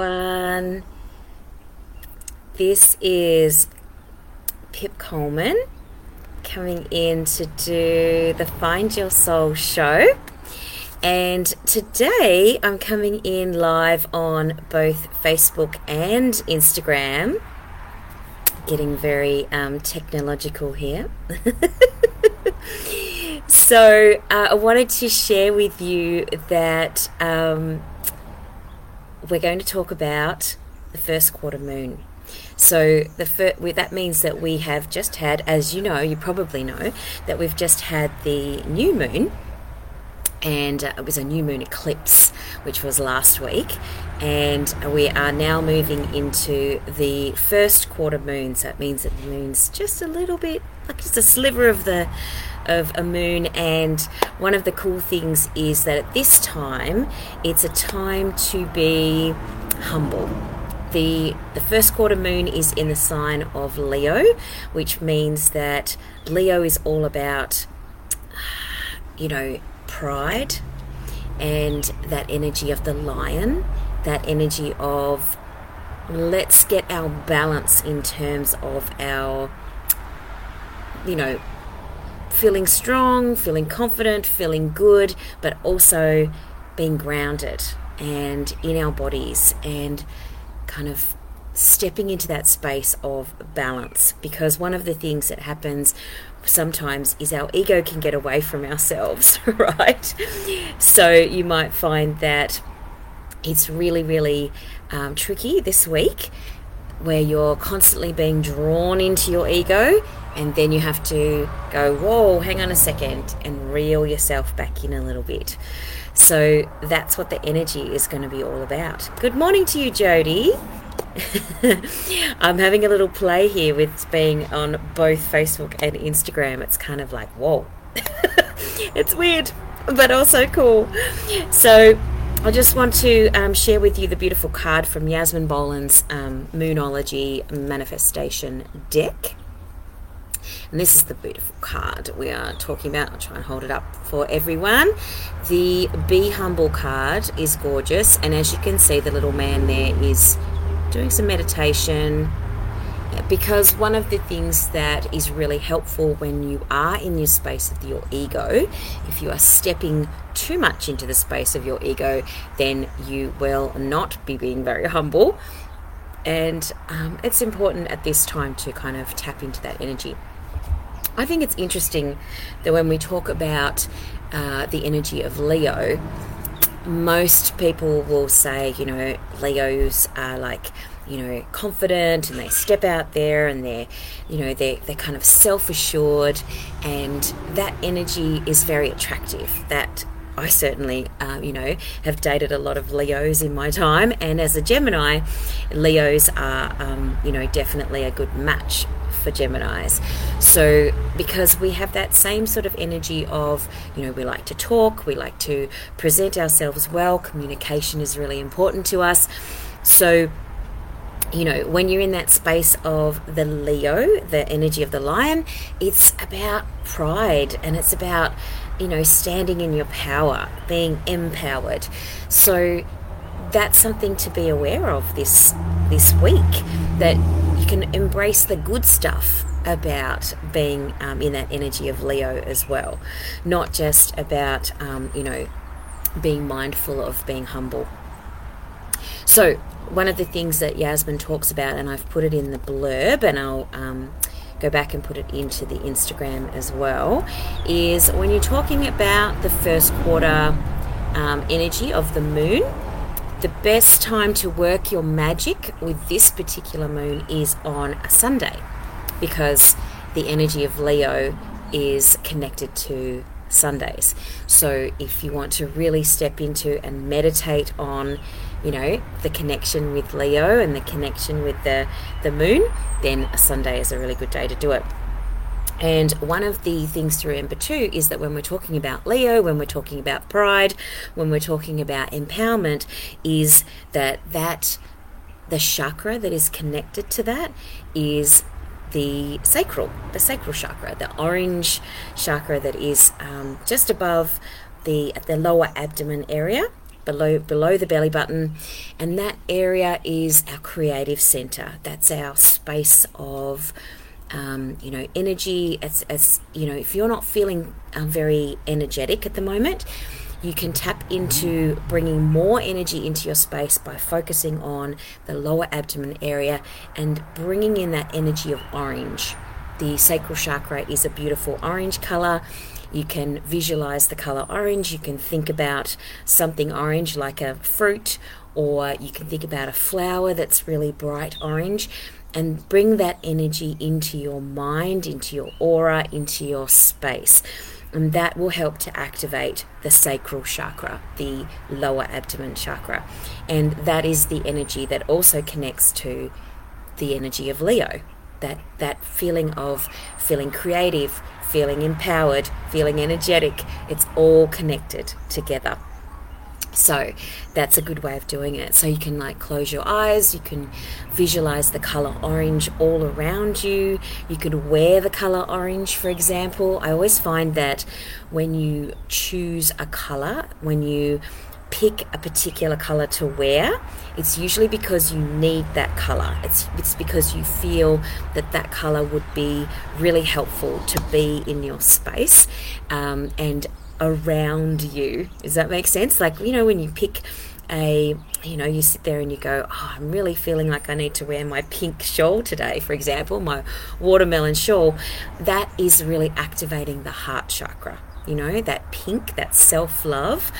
everyone. This is Pip Coleman coming in to do the Find Your Soul show. And today I'm coming in live on both Facebook and Instagram. Getting very um, technological here. so uh, I wanted to share with you that um, we're going to talk about the first quarter moon. So the fir- that means that we have just had, as you know, you probably know, that we've just had the new moon, and uh, it was a new moon eclipse, which was last week, and we are now moving into the first quarter moon. So it means that the moon's just a little bit, like just a sliver of the of a moon and one of the cool things is that at this time it's a time to be humble. The the first quarter moon is in the sign of Leo which means that Leo is all about you know pride and that energy of the lion that energy of let's get our balance in terms of our you know feeling strong, feeling confident, feeling good, but also being grounded and in our bodies and kind of stepping into that space of balance because one of the things that happens sometimes is our ego can get away from ourselves, right? So you might find that it's really, really um, tricky this week where you're constantly being drawn into your ego and then you have to go, whoa, hang on a second, and reel yourself back in a little bit. So that's what the energy is going to be all about. Good morning to you, Jody. I'm having a little play here with being on both Facebook and Instagram. It's kind of like, whoa. it's weird, but also cool. So I just want to um, share with you the beautiful card from Yasmin Boland's um, Moonology Manifestation deck. And this is the beautiful card we are talking about. I'll try and hold it up for everyone. The Be Humble card is gorgeous, and as you can see, the little man there is doing some meditation, because one of the things that is really helpful when you are in your space of your ego, if you are stepping too much into the space of your ego, then you will not be being very humble. And um, it's important at this time to kind of tap into that energy. I think it's interesting that when we talk about uh, the energy of Leo, most people will say, you know, Leos are like you know confident and they step out there and they're you know they're, they're kind of self-assured and that energy is very attractive that I certainly, uh, you know, have dated a lot of Leos in my time, and as a Gemini, Leos are, um, you know, definitely a good match for Geminis. So, because we have that same sort of energy of, you know, we like to talk, we like to present ourselves well, communication is really important to us. So, you know, when you're in that space of the Leo, the energy of the lion, it's about pride and it's about, you know, standing in your power, being empowered. So that's something to be aware of this this week that you can embrace the good stuff about being um, in that energy of Leo as well, not just about um, you know being mindful of being humble. So one of the things that Yasmin talks about, and I've put it in the blurb, and I'll um, go back and put it into the Instagram as well, is when you're talking about the first quarter um, energy of the moon, the best time to work your magic with this particular moon is on a Sunday because the energy of Leo is connected to Sundays. So if you want to really step into and meditate on you know, the connection with Leo and the connection with the, the moon, then a Sunday is a really good day to do it. And one of the things to remember too is that when we're talking about Leo, when we're talking about pride, when we're talking about empowerment, is that that the chakra that is connected to that is the sacral, the sacral chakra, the orange chakra that is um, just above the the lower abdomen area below below the belly button, and that area is our creative center. That's our space of um, you know energy. As, as you know, if you're not feeling uh, very energetic at the moment, you can tap into bringing more energy into your space by focusing on the lower abdomen area and bringing in that energy of orange. The sacral chakra is a beautiful orange color. You can visualize the color orange. You can think about something orange like a fruit, or you can think about a flower that's really bright orange and bring that energy into your mind, into your aura, into your space. And that will help to activate the sacral chakra, the lower abdomen chakra. And that is the energy that also connects to the energy of Leo. That, that feeling of feeling creative, feeling empowered, feeling energetic, it's all connected together. So that's a good way of doing it. So you can like close your eyes, you can visualize the color orange all around you. You could wear the color orange, for example. I always find that when you choose a color, when you pick a particular color to wear, it's usually because you need that color. It's it's because you feel that that color would be really helpful to be in your space, um, and around you. Does that make sense? Like, you know, when you pick a, you know, you sit there and you go, oh, I'm really feeling like I need to wear my pink shawl today, for example, my watermelon shawl. That is really activating the heart chakra. You know, that pink, that self love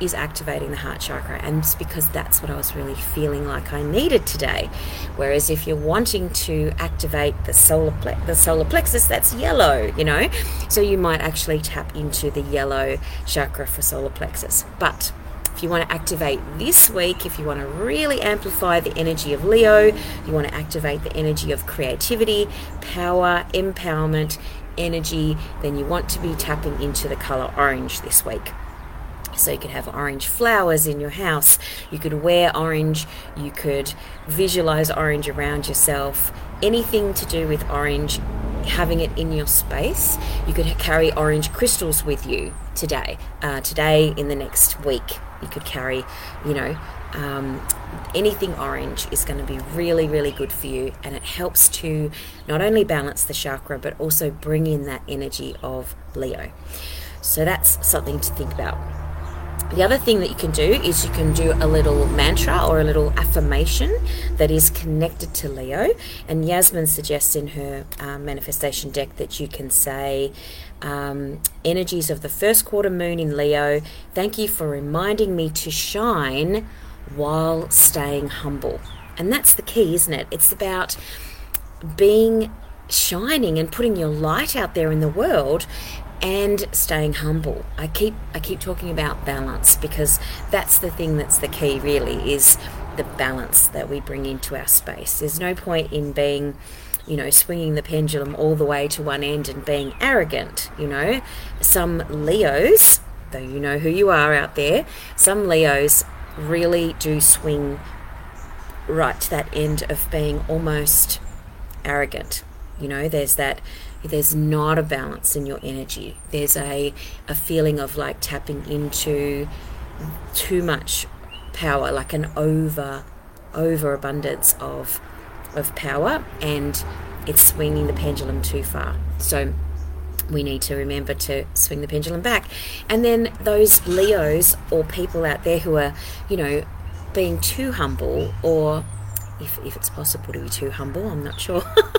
is activating the heart chakra and it's because that's what I was really feeling like I needed today. Whereas if you're wanting to activate the solar the solar plexus that's yellow you know? So you might actually tap into the yellow chakra for solar plexus. But if you want to activate this week, if you want to really amplify the energy of Leo, you want to activate the energy of creativity, power, empowerment, energy, then you want to be tapping into the color orange this week. So you could have orange flowers in your house. You could wear orange. You could visualize orange around yourself. Anything to do with orange, having it in your space. You could carry orange crystals with you today. Uh, today, in the next week, you could carry, you know, um, anything orange is going to be really, really good for you. And it helps to not only balance the chakra, but also bring in that energy of Leo. So that's something to think about. The other thing that you can do is you can do a little mantra or a little affirmation that is connected to Leo. And Yasmin suggests in her uh, manifestation deck that you can say, um, Energies of the first quarter moon in Leo, thank you for reminding me to shine while staying humble. And that's the key, isn't it? It's about being shining and putting your light out there in the world and staying humble. I keep I keep talking about balance because that's the thing that's the key really is the balance that we bring into our space. There's no point in being you know, swinging the pendulum all the way to one end and being arrogant, you know. Some Leos, though you know who you are out there, some Leos really do swing right to that end of being almost arrogant. You know, there's that there's not a balance in your energy. There's a, a feeling of like tapping into too much power, like an over overabundance of of power, and it's swinging the pendulum too far. So we need to remember to swing the pendulum back. And then those Leos or people out there who are, you know, being too humble or if, if it's possible to be too humble, I'm not sure.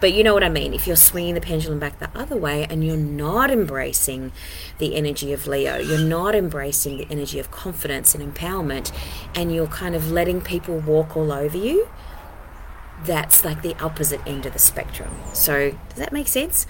but you know what I mean. If you're swinging the pendulum back the other way and you're not embracing the energy of Leo, you're not embracing the energy of confidence and empowerment, and you're kind of letting people walk all over you, that's like the opposite end of the spectrum. So, does that make sense?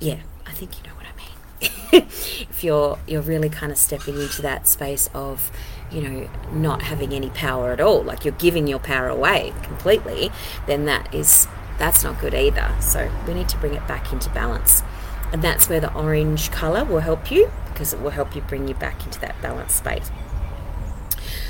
Yeah, I think you know what I mean. if you're you're really kind of stepping into that space of you know, not having any power at all, like you're giving your power away completely, then that is that's not good either. So we need to bring it back into balance. And that's where the orange color will help you because it will help you bring you back into that balance space.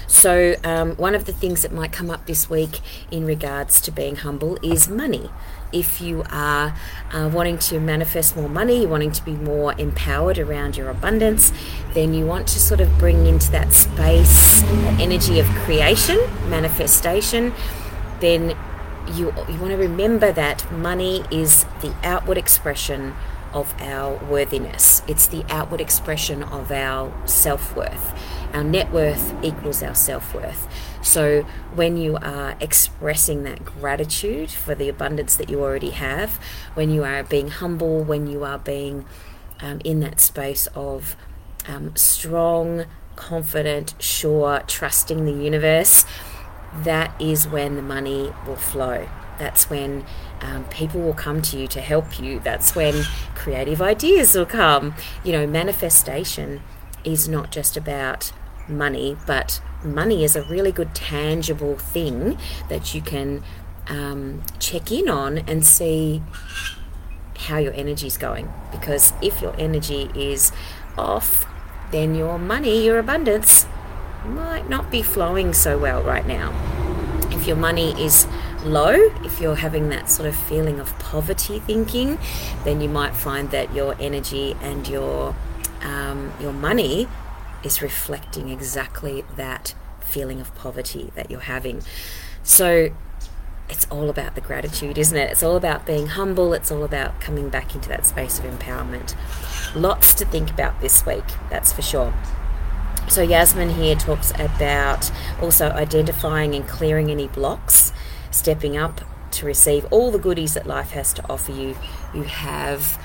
So, um, one of the things that might come up this week in regards to being humble is money. If you are uh, wanting to manifest more money, you're wanting to be more empowered around your abundance, then you want to sort of bring into that space, that energy of creation, manifestation, then you, you want to remember that money is the outward expression of our worthiness. It's the outward expression of our self worth. Our net worth equals our self worth. So when you are expressing that gratitude for the abundance that you already have, when you are being humble, when you are being um, in that space of um, strong, confident, sure, trusting the universe, that is when the money will flow. That's when um, people will come to you to help you. That's when creative ideas will come. You know, manifestation is not just about money, but money is a really good tangible thing that you can um, check in on and see how your energy is going. Because if your energy is off, then your money, your abundance, might not be flowing so well right now. If your money is low, if you're having that sort of feeling of poverty thinking, then you might find that your energy and your um, your money is reflecting exactly that feeling of poverty that you're having. So it's all about the gratitude, isn't it? It's all about being humble. It's all about coming back into that space of empowerment. Lots to think about this week, that's for sure. So, Yasmin here talks about also identifying and clearing any blocks stepping up to receive all the goodies that life has to offer you, you have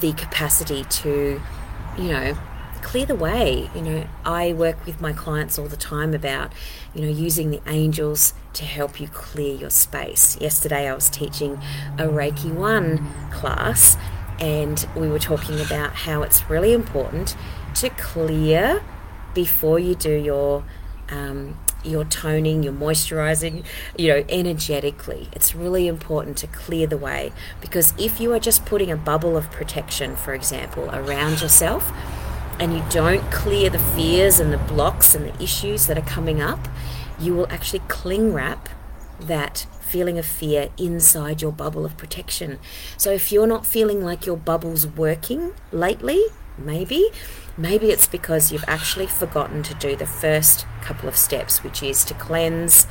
the capacity to, you know, clear the way. You know, I work with my clients all the time about, you know, using the angels to help you clear your space. Yesterday I was teaching a Reiki 1 class and we were talking about how it's really important to clear before you do your um, your toning, your moisturizing, you know, energetically. It's really important to clear the way because if you are just putting a bubble of protection, for example, around yourself and you don't clear the fears and the blocks and the issues that are coming up, you will actually cling wrap that feeling of fear inside your bubble of protection. So if you're not feeling like your bubble's working lately, maybe Maybe it's because you've actually forgotten to do the first couple of steps, which is to cleanse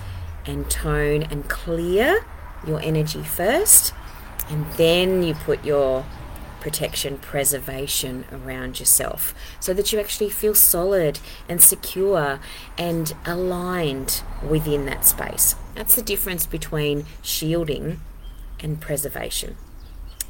and tone and clear your energy first, and then you put your protection, preservation around yourself so that you actually feel solid and secure and aligned within that space. That's the difference between shielding and preservation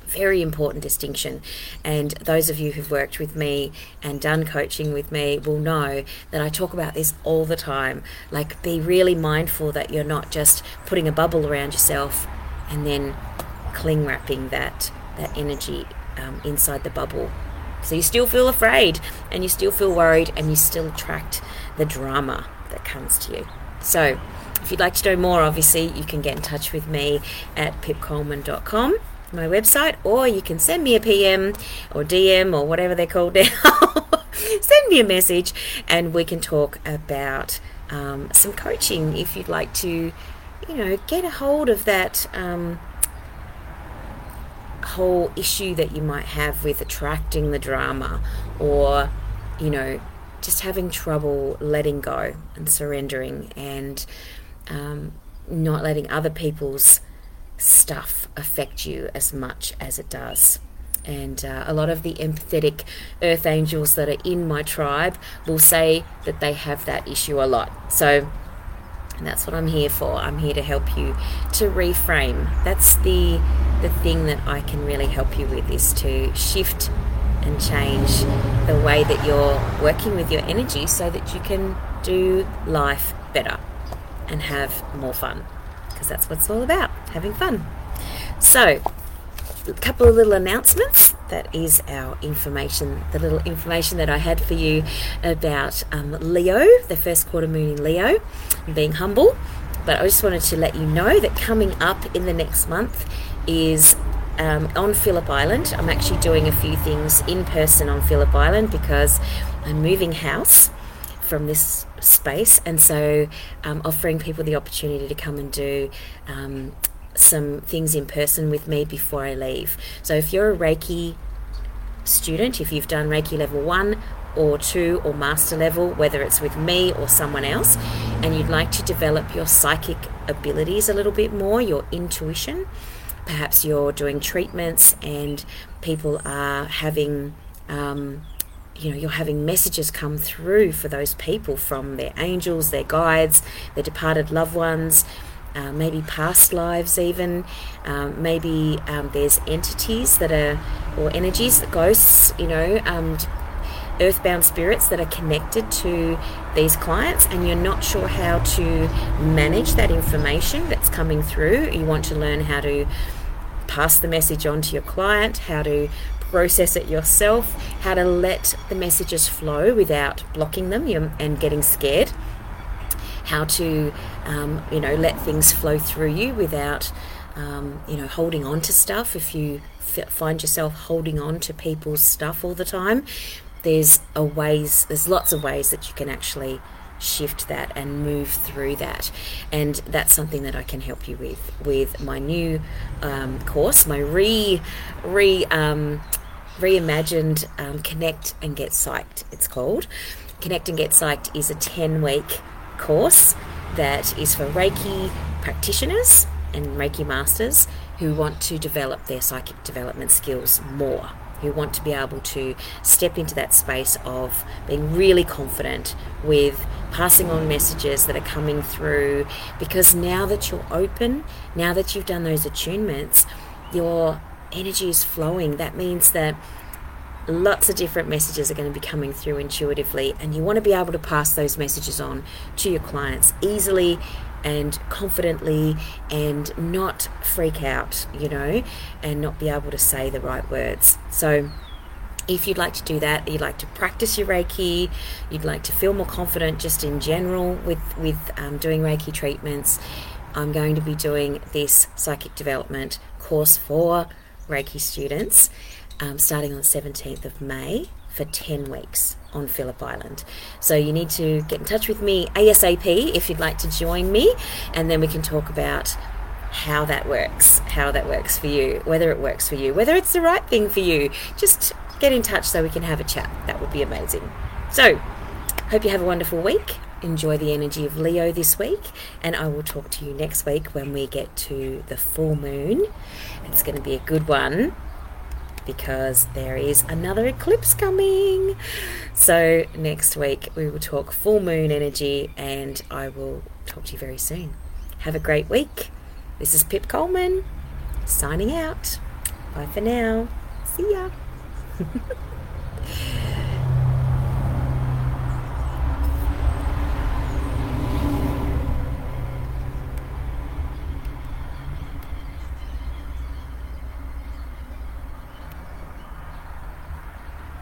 very important distinction. And those of you who've worked with me and done coaching with me will know that I talk about this all the time. Like, be really mindful that you're not just putting a bubble around yourself and then cling wrapping that, that energy um, inside the bubble. So you still feel afraid and you still feel worried and you still attract the drama that comes to you. So, if you'd like to know more, obviously, you can get in touch with me at pipcoleman.com my website, or you can send me a PM or DM or whatever they're called now. send me a message and we can talk about um, some coaching if you'd like to, you know, get a hold of that um, whole issue that you might have with attracting the drama or, you know, just having trouble letting go and surrendering and um, not letting other people's stuff affect you as much as it does. And uh, a lot of the empathetic earth angels that are in my tribe will say that they have that issue a lot. So that's what I'm here for. I'm here to help you to reframe. That's the the thing that I can really help you with is to shift and change the way that you're working with your energy so that you can do life better and have more fun because that's what it's all about having fun. So, a couple of little announcements. That is our information, the little information that I had for you about um, Leo, the first quarter moon in Leo, being humble. But I just wanted to let you know that coming up in the next month is um, on Phillip Island. I'm actually doing a few things in person on Phillip Island because I'm moving house from this space, and so um, offering people the opportunity to come and do um, some things in person with me before I leave. So if you're a Reiki student, if you've done Reiki level one or two or master level, whether it's with me or someone else, and you'd like to develop your psychic abilities a little bit more, your intuition, perhaps you're doing treatments and people are having. Um, you know, you're having messages come through for those people from their angels, their guides, their departed loved ones, uh, maybe past lives, even. Um, maybe um, there's entities that are, or energies, ghosts, you know, um, earthbound spirits that are connected to these clients, and you're not sure how to manage that information that's coming through. You want to learn how to pass the message on to your client, how to process it yourself, how to let the messages flow without blocking them and getting scared, how to, um, you know, let things flow through you without, um, you know, holding on to stuff. If you f- find yourself holding on to people's stuff all the time, there's a ways, there's lots of ways that you can actually shift that and move through that and that's something that I can help you with with my new um, course my re re um, reimagined um, connect and get psyched it's called connect and get psyched is a 10 week course that is for reiki practitioners and reiki masters who want to develop their psychic development skills more who want to be able to step into that space of being really confident with passing on messages that are coming through because now that you're open, now that you've done those attunements, your energy is flowing. That means that lots of different messages are going to be coming through intuitively, and you want to be able to pass those messages on to your clients easily and confidently and not freak out, you know, and not be able to say the right words. So, if you'd like to do that, you'd like to practice your Reiki, you'd like to feel more confident just in general with with um, doing Reiki treatments, I'm going to be doing this psychic development course for Reiki students um, starting on the 17th of May for 10 weeks on Phillip Island. So you need to get in touch with me ASAP if you'd like to join me, and then we can talk about how that works, how that works for you, whether it works for you, whether it's the right thing for you. Just get in touch so we can have a chat. That would be amazing. So, hope you have a wonderful week. Enjoy the energy of Leo this week, and I will talk to you next week when we get to the full moon. It's going to be a good one because there is another eclipse coming. So, next week we will talk full moon energy, and I will talk to you very soon. Have a great week. This is Pip Coleman signing out. Bye for now. See ya.